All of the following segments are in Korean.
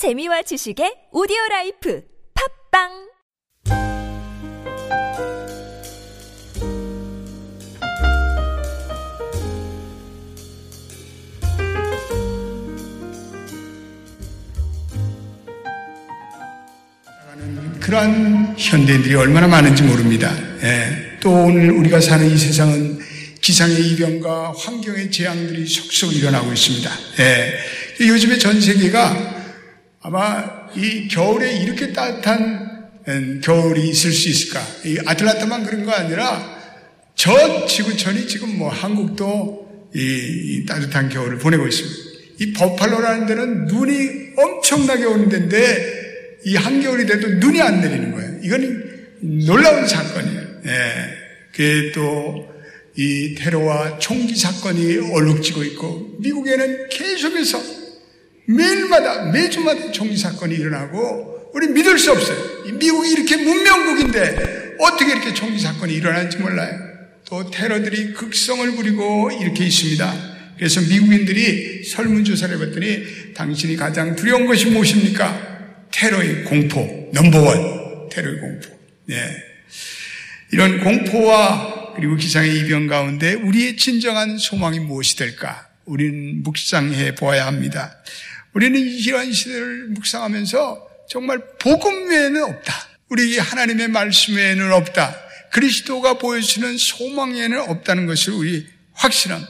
재미와 지식의 오디오 라이프 팟빵 그러한 현대인들이 얼마나 많은지 모릅니다. 예. 또 오늘 우리가 사는 이 세상은 기상의 이변과 환경의 재앙들이 속속 일어나고 있습니다. 예. 요즘에 전 세계가 아마 이 겨울에 이렇게 따뜻한 음, 겨울이 있을 수 있을까? 이 아틀란타만 그런 거 아니라 전 지구촌이 지금 뭐 한국도 이 따뜻한 겨울을 보내고 있습니다. 이 버팔로라는 데는 눈이 엄청나게 오는 데인데 이 한겨울이 돼도 눈이 안 내리는 거예요. 이건 놀라운 사건이에요. 예. 그게 또 이 테러와 총기 사건이 얼룩지고 있고 미국에는 계속해서 매일마다 매주마다 총기 사건이 일어나고 우리 믿을 수 없어요. 미국이 이렇게 문명국인데 어떻게 이렇게 총기 사건이 일어나는지 몰라요. 또 테러들이 극성을 부리고 이렇게 있습니다. 그래서 미국인들이 설문조사를 해봤더니 당신이 가장 두려운 것이 무엇입니까? 테러의 공포, 넘버원, 테러의 공포. 네. 이런 공포와 그리고 기상의 이변 가운데 우리의 진정한 소망이 무엇이 될까? 우리는 묵상해 보아야 합니다. 우리는 이러한 시대를 묵상하면서 정말 복음 외에는 없다. 우리 하나님의 말씀 외에는 없다. 그리스도가 보여주는 소망 외에는 없다는 것을 우리 확신함.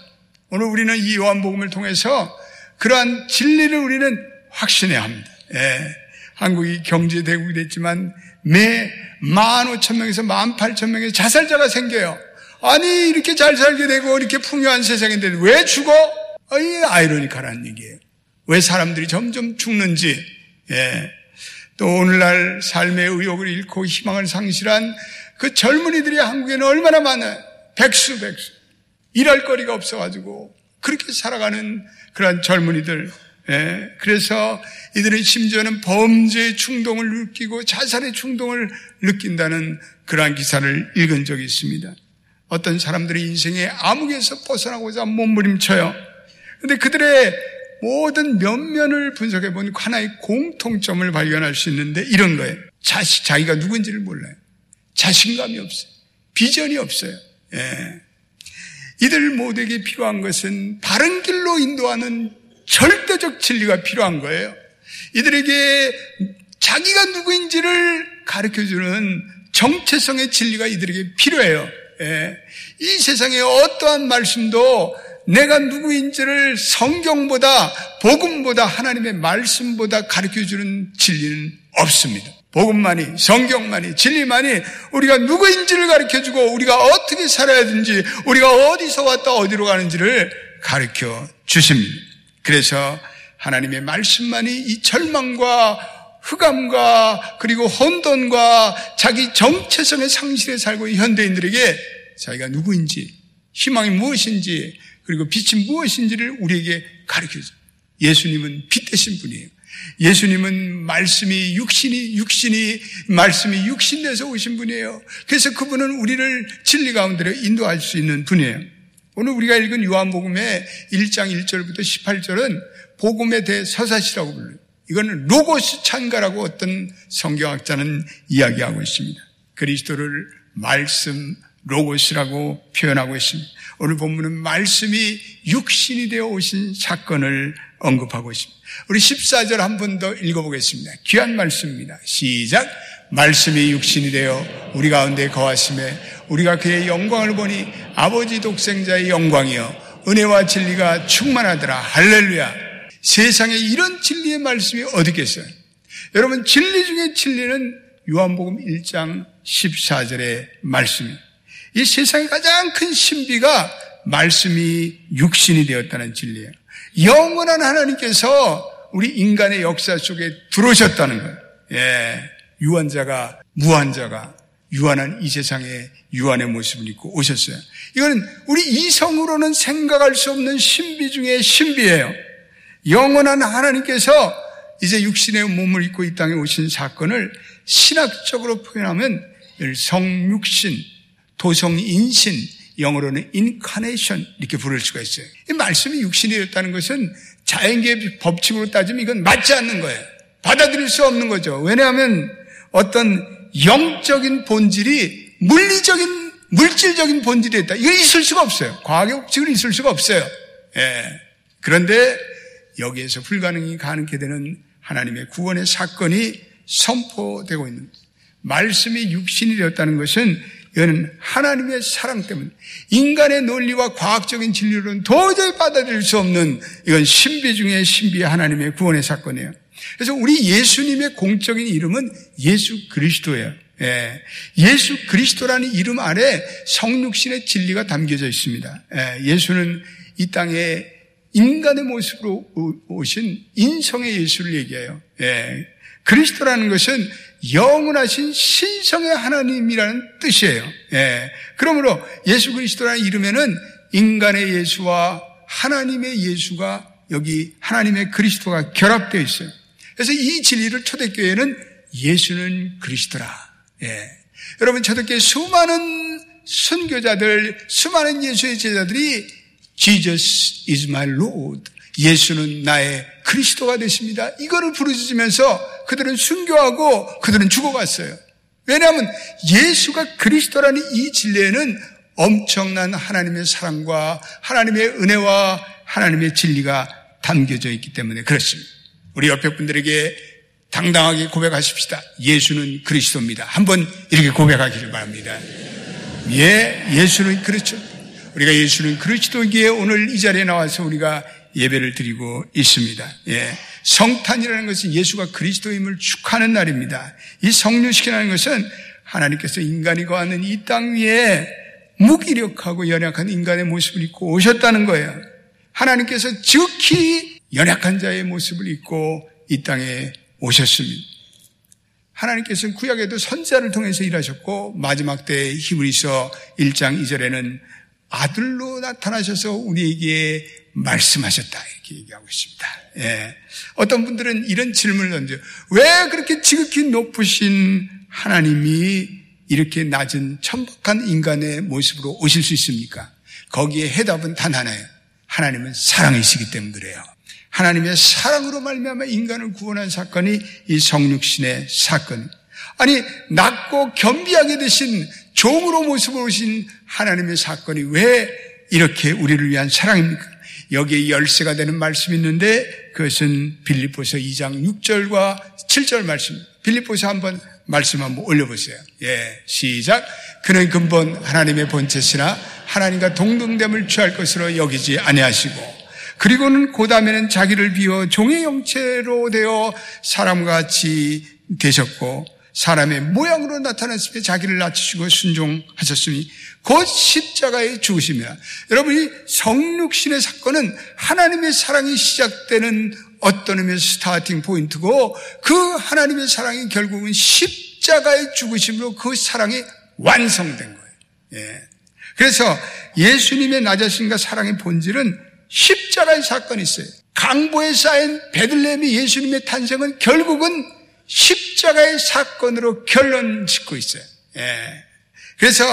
오늘 우리는 이 요한복음을 통해서 그러한 진리를 우리는 확신해야 합니다. 예. 한국이 경제대국이 됐지만 매 15,000명에서 18,000명의 자살자가 생겨요. 아니 이렇게 잘 살게 되고 이렇게 풍요한 세상인데 왜 죽어? 아, 이 아이러니카라는 얘기예요. 왜 사람들이 점점 죽는지. 예. 또 오늘날 삶의 의욕을 잃고 희망을 상실한 그 젊은이들이 한국에는 얼마나 많아요. 백수 백수. 일할 거리가 없어가지고 그렇게 살아가는 그런 젊은이들 예, 그래서 이들은 심지어는 범죄의 충동을 느끼고 자살의 충동을 느낀다는 그러한 기사를 읽은 적이 있습니다. 어떤 사람들이 인생의 암흑에서 벗어나고자 몸부림쳐요. 근데 그들의 모든 면면을 분석해 본 하나의 공통점을 발견할 수 있는데 이런 거예요. 자식, 자기가 누군지를 몰라요. 자신감이 없어요. 비전이 없어요. 예. 이들 모두에게 필요한 것은 바른 길로 인도하는 절대적 진리가 필요한 거예요. 이들에게 자기가 누구인지를 가르쳐주는 정체성의 진리가 이들에게 필요해요. 예. 이 세상에 어떠한 말씀도 내가 누구인지를 성경보다, 복음보다, 하나님의 말씀보다 가르쳐 주는 진리는 없습니다. 복음만이, 성경만이, 진리만이 우리가 누구인지를 가르쳐 주고 우리가 어떻게 살아야 되는지, 우리가 어디서 왔다 어디로 가는지를 가르쳐 주십니다. 그래서 하나님의 말씀만이 이 절망과 흑암과 그리고 혼돈과 자기 정체성의 상실에 살고 있는 현대인들에게 자기가 누구인지 희망이 무엇인지 그리고 빛이 무엇인지를 우리에게 가르쳐줘. 예수님은 빛 되신 분이에요. 예수님은 말씀이 육신이 육신이 말씀이 육신돼서 오신 분이에요. 그래서 그분은 우리를 진리 가운데로 인도할 수 있는 분이에요. 오늘 우리가 읽은 요한복음의 1장 1절부터 18절은 복음에 대해 서사시라고 불러요. 이거는 로고스 찬가라고 어떤 성경학자는 이야기하고 있습니다. 그리스도를 말씀 로고스라고 표현하고 있습니다. 오늘 본문은 말씀이 육신이 되어 오신 사건을 언급하고 있습니다. 우리 14절 한 번 더 읽어보겠습니다. 귀한 말씀입니다. 시작. 말씀이 육신이 되어 우리 가운데 거하심에 우리가 그의 영광을 보니 아버지 독생자의 영광이요. 은혜와 진리가 충만하더라. 할렐루야. 세상에 이런 진리의 말씀이 어디 겠어요 여러분, 진리 중에 진리는 요한복음 1장 14절의 말씀입니다. 이 세상의 가장 큰 신비가 말씀이 육신이 되었다는 진리예요. 영원한 하나님께서 우리 인간의 역사 속에 들어오셨다는 거예요. 예. 유한자가, 무한자가 유한한 이 세상에 유한의 모습을 입고 오셨어요. 이거는 우리 이성으로는 생각할 수 없는 신비 중의 신비예요. 영원한 하나님께서 이제 육신의 몸을 입고 이 땅에 오신 사건을 신학적으로 표현하면 성육신, 도성 인신, 영어로는 인카네이션 이렇게 부를 수가 있어요. 이 말씀이 육신이 었다는 것은 자연계의 법칙으로 따지면 이건 맞지 않는 거예요. 받아들일 수 없는 거죠. 왜냐하면 어떤 영적인 본질이 물리적인 물질적인 본질이 있다. 이거 있을 수가 없어요. 과학의 법칙은 있을 수가 없어요. 예. 그런데 여기에서 불가능이 가능케 되는 하나님의 구원의 사건이 선포되고 있는 말씀이 육신이 되었다는 것은 이거는 하나님의 사랑 때문에 인간의 논리와 과학적인 진리로는 도저히 받아들일 수 없는 이건 신비 중의 신비의 하나님의 구원의 사건이에요. 그래서 우리 예수님의 공적인 이름은 예수 그리스도예요. 예. 수 그리스도라는 이름 아래 성육신의 진리가 담겨져 있습니다. 예. 수는이 땅에 인간의 모습으로 오신 인성의 예수를 얘기해요. 예. 그리스도라는 것은 영원하신 신성의 하나님이라는 뜻이에요. 예. 그러므로 예수 그리스도라는 이름에는 인간의 예수와 하나님의 예수가 여기 하나님의 그리스도가 결합되어 있어요. 그래서 이 진리를 초대교회는 예수는 그리스도라. 예. 여러분 초대교회 수많은 선교자들, 수많은 예수의 제자들이 Jesus is my Lord. 예수는 나의 그리스도가 되십니다. 이거를 부르짖으면서 그들은 순교하고 그들은 죽어갔어요. 왜냐하면 예수가 그리스도라는 이 진리에는 엄청난 하나님의 사랑과 하나님의 은혜와 하나님의 진리가 담겨져 있기 때문에 그렇습니다. 우리 옆에 분들에게 당당하게 고백하십시다. 예수는 그리스도입니다. 한번 이렇게 고백하기를 바랍니다. 예, 예수는 그렇죠. 우리가 예수는 그리스도기에 오늘 이 자리에 나와서 우리가 예배를 드리고 있습니다. 예. 성탄이라는 것은 예수가 그리스도임을 축하하는 날입니다. 이 성류식이라는 것은 하나님께서 인간이 거하는 이 땅 위에 무기력하고 연약한 인간의 모습을 입고 오셨다는 거예요. 하나님께서 즉히 연약한 자의 모습을 입고 이 땅에 오셨습니다. 하나님께서는 구약에도 선자를 통해서 일하셨고 마지막 때 히브리서 1장 2절에는 아들로 나타나셔서 우리에게 말씀하셨다 이렇게 얘기하고 있습니다. 예. 어떤 분들은 이런 질문을 던져 왜 그렇게 지극히 높으신 하나님이 이렇게 낮은 천박한 인간의 모습으로 오실 수 있습니까? 거기에 해답은 단 하나예요. 하나님은 사랑이시기 때문에 그래요. 하나님의 사랑으로 말미암아 인간을 구원한 사건이 이 성육신의 사건. 아니 낮고 겸비하게 되신 종으로 모습을 오신 하나님의 사건이 왜 이렇게 우리를 위한 사랑입니까? 여기에 열쇠가 되는 말씀이 있는데 그것은 빌립보서 2장 6절과 7절 말씀. 빌립보서 한번 말씀 한번 올려보세요. 예, 시작. 그는 근본 하나님의 본체시나 하나님과 동등됨을 취할 것으로 여기지 아니하시고 그리고는 그 다음에는 자기를 비워 종의 형체로 되어 사람같이 되셨고 사람의 모양으로 나타났으며 자기를 낮추시고 순종하셨으니 곧 십자가의 죽으심이라. 여러분 이 성육신의 사건은 하나님의 사랑이 시작되는 어떤 의미에서 스타팅 포인트고 그 하나님의 사랑이 결국은 십자가의 죽으심으로 그 사랑이 완성된 거예요. 예. 그래서 예수님의 낮으신과 사랑의 본질은 십자가의 사건이 있어요. 강보에 쌓인 베들레헴의 예수님의 탄생은 결국은 십자가의 사건으로 결론 짓고 있어요. 예. 그래서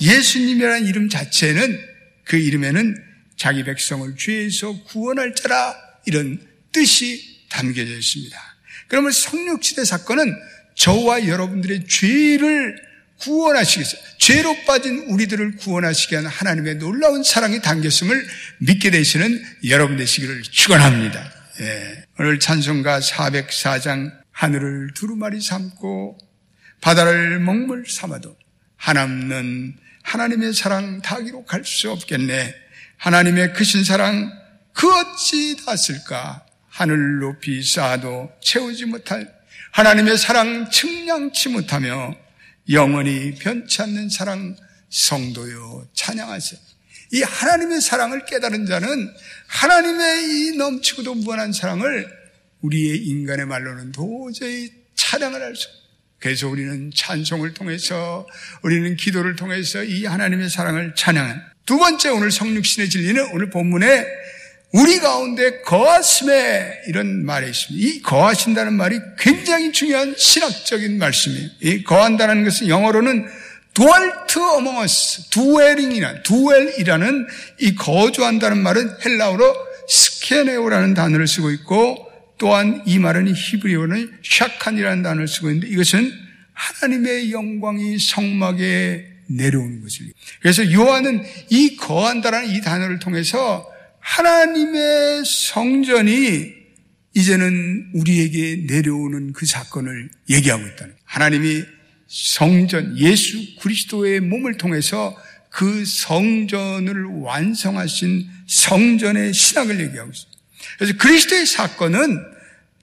예수님이라는 이름 자체는 그 이름에는 자기 백성을 죄에서 구원할 자라 이런 뜻이 담겨져 있습니다. 그러면 성육시대 사건은 저와 여러분들의 죄를 구원하시겠어요. 죄로 빠진 우리들을 구원하시게 하는 하나님의 놀라운 사랑이 담겼음을 믿게 되시는 여러분 되시기를 축원합니다. 예. 오늘 찬송가 404장 하늘을 두루마리 삼고 바다를 먹물 삼아도 하나님은 하나님의 사랑 다 기록할 수 없겠네. 하나님의 크신 사랑 그 어찌 닿았을까? 하늘 높이 쌓아도 채우지 못할 하나님의 사랑 측량치 못하며 영원히 변치 않는 사랑 성도요 찬양하세요. 이 하나님의 사랑을 깨달은 자는 하나님의 이 넘치고도 무한한 사랑을 우리의 인간의 말로는 도저히 찬양을 할 수. 그래서 우리는 찬송을 통해서 우리는 기도를 통해서 이 하나님의 사랑을 찬양한 두 번째 오늘 성육신의 진리는 오늘 본문에 우리 가운데 거하심에 이런 말이 있습니다. 이 거하신다는 말이 굉장히 중요한 신학적인 말씀이에요. 이 거한다는 것은 영어로는 두얼트 어몽어스, 두웰링이나 두웰이라는 이 거주한다는 말은 헬라어로 스케네오라는 단어를 쓰고 있고 또한 이 말은 히브리어는 샤칸이라는 단어를 쓰고 있는데 이것은 하나님의 영광이 성막에 내려오는 것을. 그래서 요한은 이 거한다라는 이 단어를 통해서 하나님의 성전이 이제는 우리에게 내려오는 그 사건을 얘기하고 있다는 거예요. 하나님이 성전, 예수 그리스도의 몸을 통해서 그 성전을 완성하신 성전의 신학을 얘기하고 있습니다. 그래서 그리스도의 사건은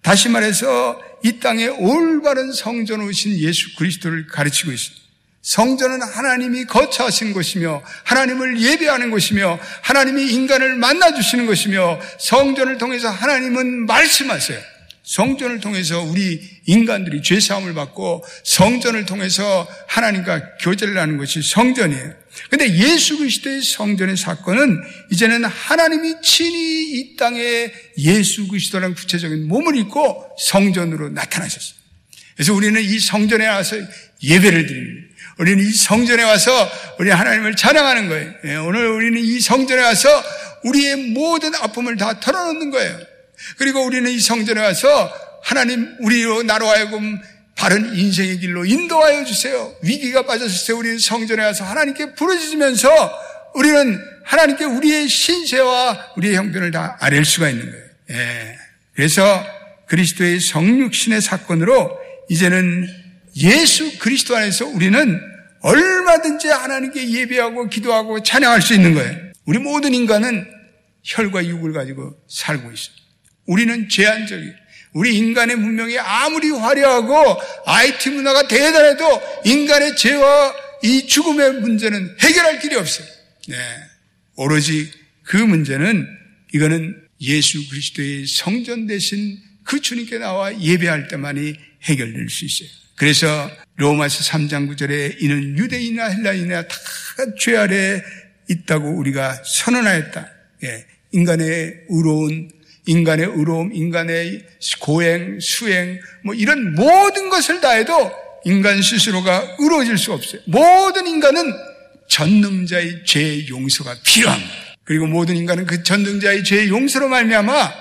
다시 말해서 이 땅에 올바른 성전을 오신 예수 그리스도를 가르치고 있습니다. 성전은 하나님이 거처하신 곳이며 하나님을 예배하는 곳이며 하나님이 인간을 만나 주시는 것이며 성전을 통해서 하나님은 말씀하세요. 성전을 통해서 우리 인간들이 죄 사함을 받고 성전을 통해서 하나님과 교제를 하는 것이 성전이에요. 근데 예수 그리스도의 성전의 사건은 이제는 하나님이 친히 이 땅에 예수 그리스도라는 구체적인 몸을 입고 성전으로 나타나셨어요. 그래서 우리는 이 성전에 와서 예배를 드립니다. 우리는 이 성전에 와서 우리 하나님을 찬양하는 거예요. 예, 오늘 우리는 이 성전에 와서 우리의 모든 아픔을 다 털어놓는 거예요. 그리고 우리는 이 성전에 와서 하나님 우리로 나로 하여금 바른 인생의 길로 인도하여 주세요. 위기가 빠졌을 때 우리는 성전에 와서 하나님께 부르짖으면서 우리는 하나님께 우리의 신세와 우리의 형편을 다 아랠 수가 있는 거예요. 예. 그래서 그리스도의 성육신의 사건으로 이제는 예수 그리스도 안에서 우리는 얼마든지 하나님께 예배하고 기도하고 찬양할 수 있는 거예요. 우리 모든 인간은 혈과 육을 가지고 살고 있어요. 우리는 제한적이에요. 우리 인간의 문명이 아무리 화려하고 IT 문화가 대단해도 인간의 죄와 이 죽음의 문제는 해결할 길이 없어요. 네. 오로지 그 문제는 이거는 예수 그리스도의 성전 대신 그 주님께 나와 예배할 때만이 해결될 수 있어요. 그래서 로마서 3장 9절에 이는 유대인이나 헬라인이나 다 죄 아래 있다고 우리가 선언하였다. 예. 인간의 의로운 인간의 의로움, 인간의 고행, 수행, 뭐 이런 모든 것을 다 해도 인간 스스로가 의로워질 수 없어요. 모든 인간은 전능자의 죄 용서가 필요합니다. 그리고 모든 인간은 그 전능자의 죄 용서로 말미암아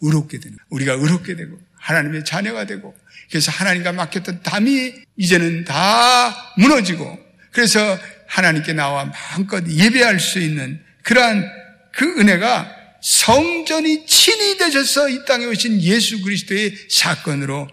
의롭게 되는 우리가 의롭게 되고 하나님의 자녀가 되고 그래서 하나님과 맡겼던 담이 이제는 다 무너지고 그래서 하나님께 나와 마음껏 예배할 수 있는 그러한 그 은혜가 성전이 친히 되셔서 이 땅에 오신 예수 그리스도의 사건으로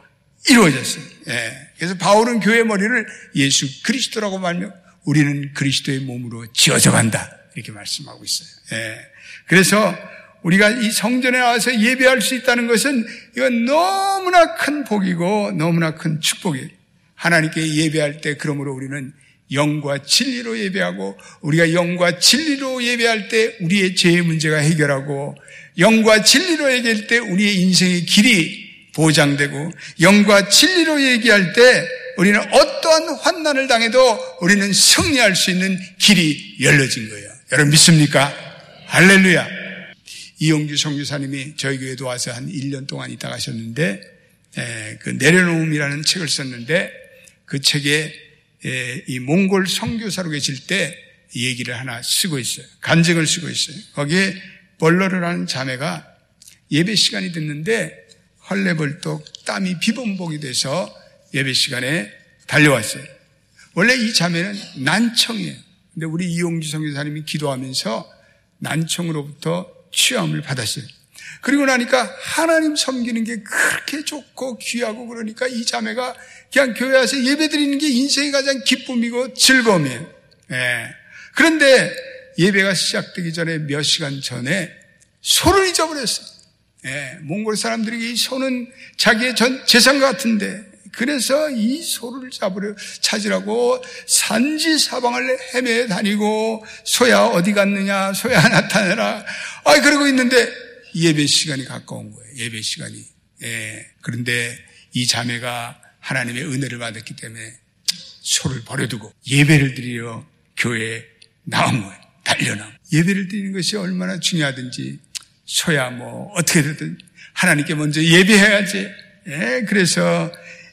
이루어졌습니다. 예. 그래서 바울은 교회 머리를 예수 그리스도라고 말며 우리는 그리스도의 몸으로 지어져 간다. 이렇게 말씀하고 있어요. 예. 그래서 우리가 이 성전에 와서 예배할 수 있다는 것은 이건 너무나 큰 복이고 너무나 큰 축복이에요. 하나님께 예배할 때 그러므로 우리는 영과 진리로 예배하고 우리가 영과 진리로 예배할 때 우리의 죄의 문제가 해결하고 영과 진리로 얘기할 때 우리의 인생의 길이 보장되고 영과 진리로 얘기할 때 우리는 어떠한 환난을 당해도 우리는 승리할 수 있는 길이 열려진 거예요. 여러분 믿습니까? 할렐루야. 이용규 성교사님이 저희 교회도 와서 한 1년 동안 있다 가셨는데 그 내려놓음이라는 책을 썼는데 그 책에 예, 이 몽골 선교사로 계실 때 얘기를 하나 쓰고 있어요. 간증을 쓰고 있어요. 거기에 벌러를 하는 자매가 예배 시간이 됐는데 헐레벌떡 땀이 비범복이 돼서 예배 시간에 달려왔어요. 원래 이 자매는 난청이에요. 근데 우리 이용주 성교사님이 기도하면서 난청으로부터 취함을 받았어요. 그리고 나니까 하나님 섬기는 게 그렇게 좋고 귀하고 그러니까 이 자매가 그냥 교회 와서 예배 드리는 게 인생의 가장 기쁨이고 즐거움이에요. 예. 그런데 예배가 시작되기 전에 몇 시간 전에 소를 잊어버렸어요. 예. 몽골 사람들이 이 소는 자기의 전 재산 같은데 그래서 이 소를 잡으려 찾으라고 산지 사방을 헤매 다니고 소야 어디 갔느냐 소야 나타내라 아 그러고 있는데 예배 시간이 가까운 거예요 예배 시간이 예. 그런데 이 자매가 하나님의 은혜를 받았기 때문에 소를 버려두고 예배를 드리러 교회에 나온 거예요. 달려나. 예배를 드리는 것이 얼마나 중요하든지 소야 뭐 어떻게 되든 하나님께 먼저 예배해야지. 예, 그래서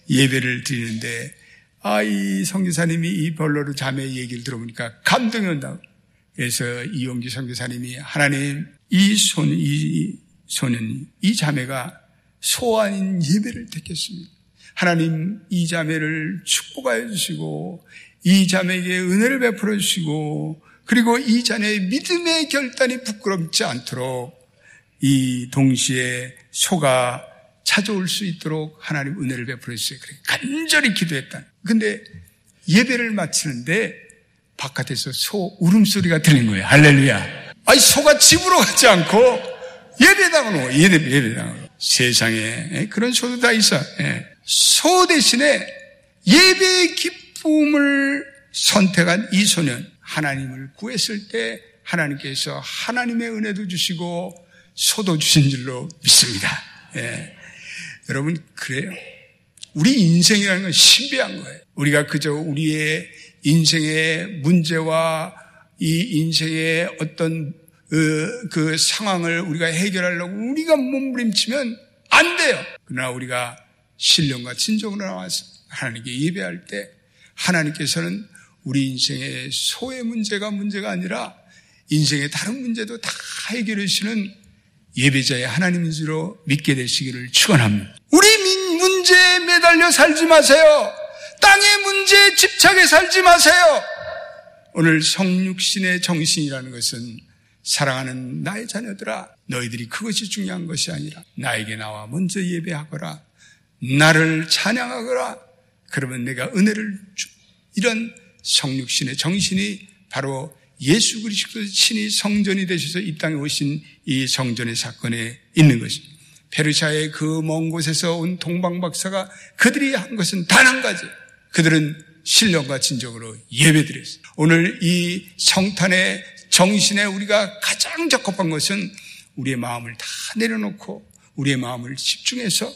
예배를 드리는데 아, 이 성교사님이 이 벌로로 자매 얘기를 들어보니까 감동이 온다고. 그래서 이용기 성교사님이 하나님 이 손, 이 손은 이 자매가 소 아닌 예배를 택했습니다. 하나님 이 자매를 축복하여 주시고 이 자매에게 은혜를 베풀어 주시고 그리고 이 자매의 믿음의 결단이 부끄럽지 않도록 이 동시에 소가 찾아올 수 있도록 하나님 은혜를 베풀어 주세요. 간절히 기도했다. 근데 예배를 마치는데 바깥에서 소 울음소리가 들린 거예요. 할렐루야. 아니 소가 집으로 가지 않고 예배당으로 예배 예배당으로 세상에 그런 소도 다 있어. 예. 소 대신에 예배의 기쁨을 선택한 이 소년 하나님을 구했을 때 하나님께서 하나님의 은혜도 주시고 소도 주신 줄로 믿습니다. 예. 여러분 그래요. 우리 인생이라는 건 신비한 거예요. 우리가 그저 우리의 인생의 문제와 이 인생의 어떤 그, 그 상황을 우리가 해결하려고 우리가 몸부림치면 안 돼요. 그러나 우리가 신령과 진정으로 나와서 하나님께 예배할 때 하나님께서는 우리 인생의 소의 문제가 문제가 아니라 인생의 다른 문제도 다 해결해 주시는 예배자의 하나님인 줄로 믿게 되시기를 축원합니다. 우리 문제에 매달려 살지 마세요. 땅의 문제에 집착해 살지 마세요. 오늘 성육신의 정신이라는 것은 사랑하는 나의 자녀들아, 너희들이 그것이 중요한 것이 아니라 나에게 나와 먼저 예배하거라. 나를 찬양하거라. 그러면 내가 은혜를 주. 이런 성육신의 정신이 바로 예수 그리스도 신이 성전이 되셔서 이 땅에 오신 이 성전의 사건에 있는 것입니다. 페르시아의 그 먼 곳에서 온 동방 박사가 그들이 한 것은 단 한 가지. 그들은 신령과 진정으로 예배드렸어요. 오늘 이 성탄의 정신에 우리가 가장 적합한 것은 우리의 마음을 다 내려놓고 우리의 마음을 집중해서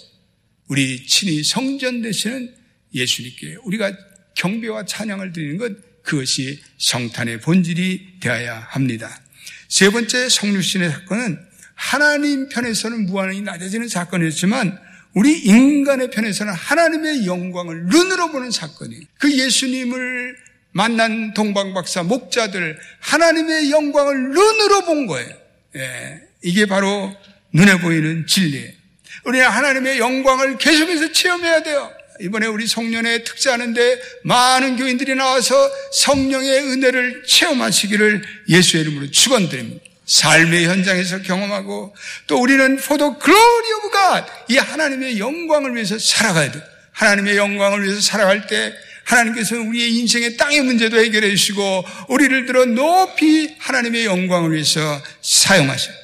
우리 친히 성전 되시는 예수님께 우리가 경배와 찬양을 드리는 것 그것이 성탄의 본질이 되어야 합니다. 세 번째 성육신의 사건은 하나님 편에서는 무한히 낮아지는 사건이었지만 우리 인간의 편에서는 하나님의 영광을 눈으로 보는 사건이 그 예수님을 만난 동방박사 목자들 하나님의 영광을 눈으로 본 거예요. 예, 이게 바로 눈에 보이는 진리예요. 우리는 하나님의 영광을 계속해서 체험해야 돼요. 이번에 우리 성년회 특사하는데 많은 교인들이 나와서 성령의 은혜를 체험하시기를 예수의 이름으로 축원드립니다. 삶의 현장에서 경험하고 또 우리는 the glory of God 이 하나님의 영광을 위해서 살아가야 돼. 하나님의 영광을 위해서 살아갈 때 하나님께서 우리의 인생의 땅의 문제도 해결해 주시고 우리를 들어 높이 하나님의 영광을 위해서 사용하셔요.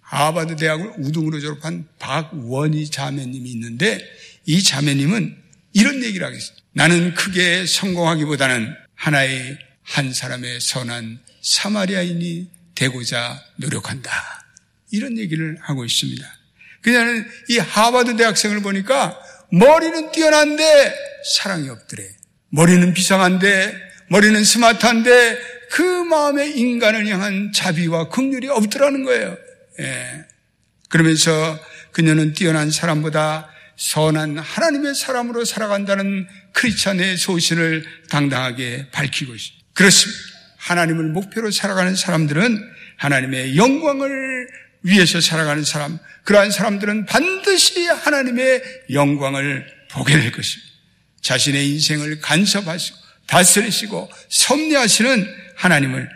하버드 대학을 우등으로 졸업한 박원희 자매님이 있는데 이 자매님은 이런 얘기를 하겠어요. 나는 크게 성공하기보다는 하나의 한 사람의 선한 사마리아인이 되고자 노력한다. 이런 얘기를 하고 있습니다. 그녀는 이 하버드 대학생을 보니까 머리는 뛰어난데 사랑이 없더래. 머리는 비상한데, 머리는 스마트한데 그 마음에 인간을 향한 자비와 긍휼이 없더라는 거예요. 예. 그러면서 그녀는 뛰어난 사람보다 선한 하나님의 사람으로 살아간다는 크리스찬의 소신을 당당하게 밝히고 있습니다. 그렇습니다. 하나님을 목표로 살아가는 사람들은 하나님의 영광을 위해서 살아가는 사람, 그러한 사람들은 반드시 하나님의 영광을 보게 될 것입니다. 자신의 인생을 간섭하시고 다스리시고 섭리하시는 하나님을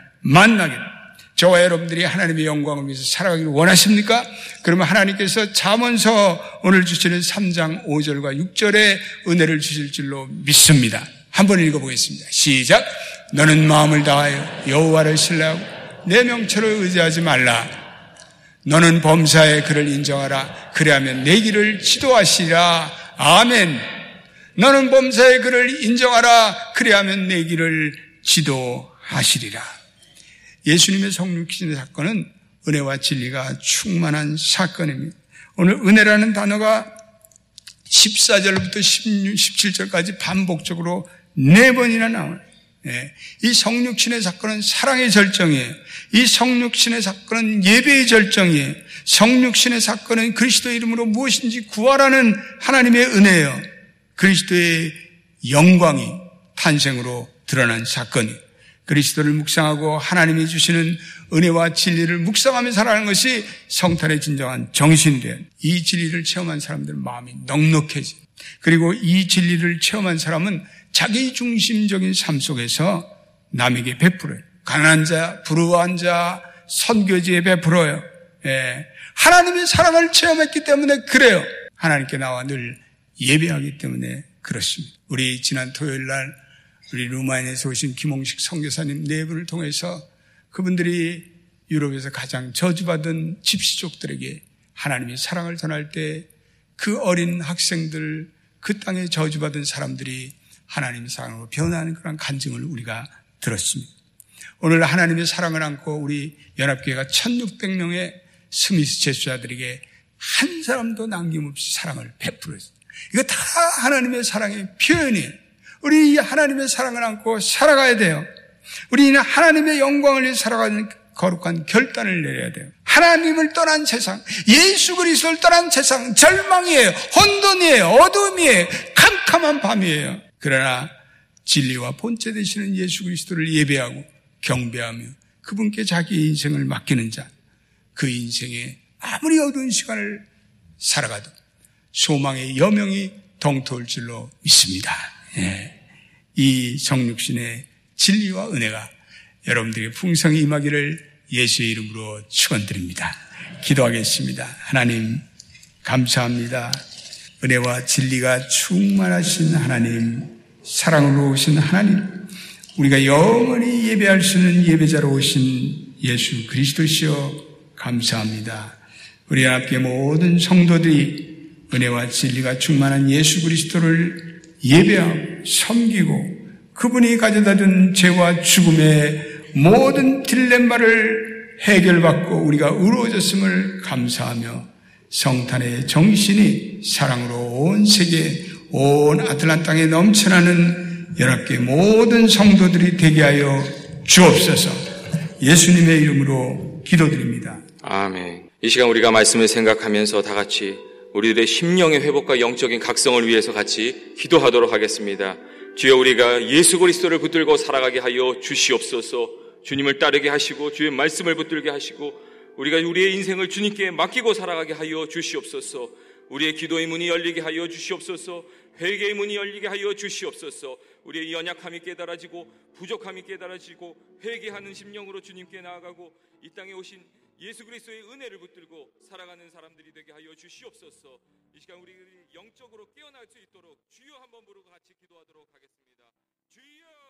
됩니다. 저와 여러분들이 하나님의 영광을 위해서 살아가기를 원하십니까? 그러면 하나님께서 잠언서 오늘 주시는 3장 5절과 6절에 은혜를 주실 줄로 믿습니다. 한번 읽어보겠습니다. 시작. 너는 마음을 다하여 여호와를 신뢰하고 내 명철을 의지하지 말라. 너는 범사에 그를 인정하라. 그래야면 내 길을 지도하시라. 아멘. 너는 범사에 그를 인정하라. 그래야면 내 길을 지도하시리라. 예수님의 성육신의 사건은 은혜와 진리가 충만한 사건입니다. 오늘 은혜라는 단어가 14절부터 16, 17절까지 반복적으로 네 번이나 나와요. 네. 이 성육신의 사건은 사랑의 절정이에요. 이 성육신의 사건은 예배의 절정이에요. 성육신의 사건은 그리스도의 이름으로 무엇인지 구하라는 하나님의 은혜예요. 그리스도의 영광이 탄생으로 드러난 사건이에요. 그리스도를 묵상하고 하나님이 주시는 은혜와 진리를 묵상하며 살아가는 것이 성탄의 진정한 정신이 돼요. 이 진리를 체험한 사람들은 마음이 넉넉해지. 그리고 이 진리를 체험한 사람은 자기 중심적인 삶 속에서 남에게 베풀어요. 가난한 자, 부러워한 자, 선교지에 베풀어요. 예. 하나님의 사랑을 체험했기 때문에 그래요. 하나님께 나와 늘 예배하기 때문에 그렇습니다. 우리 지난 토요일 날 우리 루마니아에서 오신 김홍식 선교사님 네 분을 통해서 그분들이 유럽에서 가장 저주받은 집시족들에게 하나님의 사랑을 전할 때 그 어린 학생들, 그 땅에 저주받은 사람들이 하나님의 사랑으로 변하는 그런 간증을 우리가 들었습니다. 오늘 하나님의 사랑을 안고 우리 연합교회가 1600명의 스미스 제수자들에게 한 사람도 남김없이 사랑을 베풀었어요. 이거 다 하나님의 사랑의 표현이에요. 우리 하나님의 사랑을 안고 살아가야 돼요. 우리는 하나님의 영광을 위해 살아가는 거룩한 결단을 내려야 돼요. 하나님을 떠난 세상, 예수 그리스도를 떠난 세상, 절망이에요. 혼돈이에요. 어둠이에요. 캄캄한 밤이에요. 그러나 진리와 본체 되시는 예수 그리스도를 예배하고 경배하며 그분께 자기 인생을 맡기는 자, 그 인생에 아무리 어두운 시간을 살아가도 소망의 여명이 동토할 줄로 믿습니다. 예. 이 성육신의 진리와 은혜가 여러분들에게 풍성히 임하기를 예수의 이름으로 축원드립니다. 기도하겠습니다. 하나님 감사합니다. 은혜와 진리가 충만하신 하나님, 사랑으로 오신 하나님, 우리가 영원히 예배할 수 있는 예배자로 오신 예수 그리스도시여 감사합니다. 우리 함께 모든 성도들이 은혜와 진리가 충만한 예수 그리스도를 예배하고 섬기고 그분이 가져다 준 죄와 죽음의 모든 딜레마를 해결받고 우리가 의로워졌음을 감사하며 성탄의 정신이 사랑으로 온 세계, 온 아틀란 땅에 넘쳐나는 연합계 모든 성도들이 되게 하여 주옵소서 예수님의 이름으로 기도드립니다. 아멘. 이 시간 우리가 말씀을 생각하면서 다 같이 우리들의 심령의 회복과 영적인 각성을 위해서 같이 기도하도록 하겠습니다. 주여 우리가 예수 그리스도를 붙들고 살아가게 하여 주시옵소서. 주님을 따르게 하시고 주의 말씀을 붙들게 하시고 우리가 우리의 인생을 주님께 맡기고 살아가게 하여 주시옵소서. 우리의 기도의 문이 열리게 하여 주시옵소서. 회개의 문이 열리게 하여 주시옵소서. 우리의 연약함이 깨달아지고 부족함이 깨달아지고 회개하는 심령으로 주님께 나아가고 이 땅에 오신 예수 그리스도의 은혜를 붙들고 살아가는 사람들이 되게 하여 주시옵소서. 이 시간 우리 영적으로 깨어날 수 있도록 주여 한번 부르고 같이 기도하도록 하겠습니다. 주여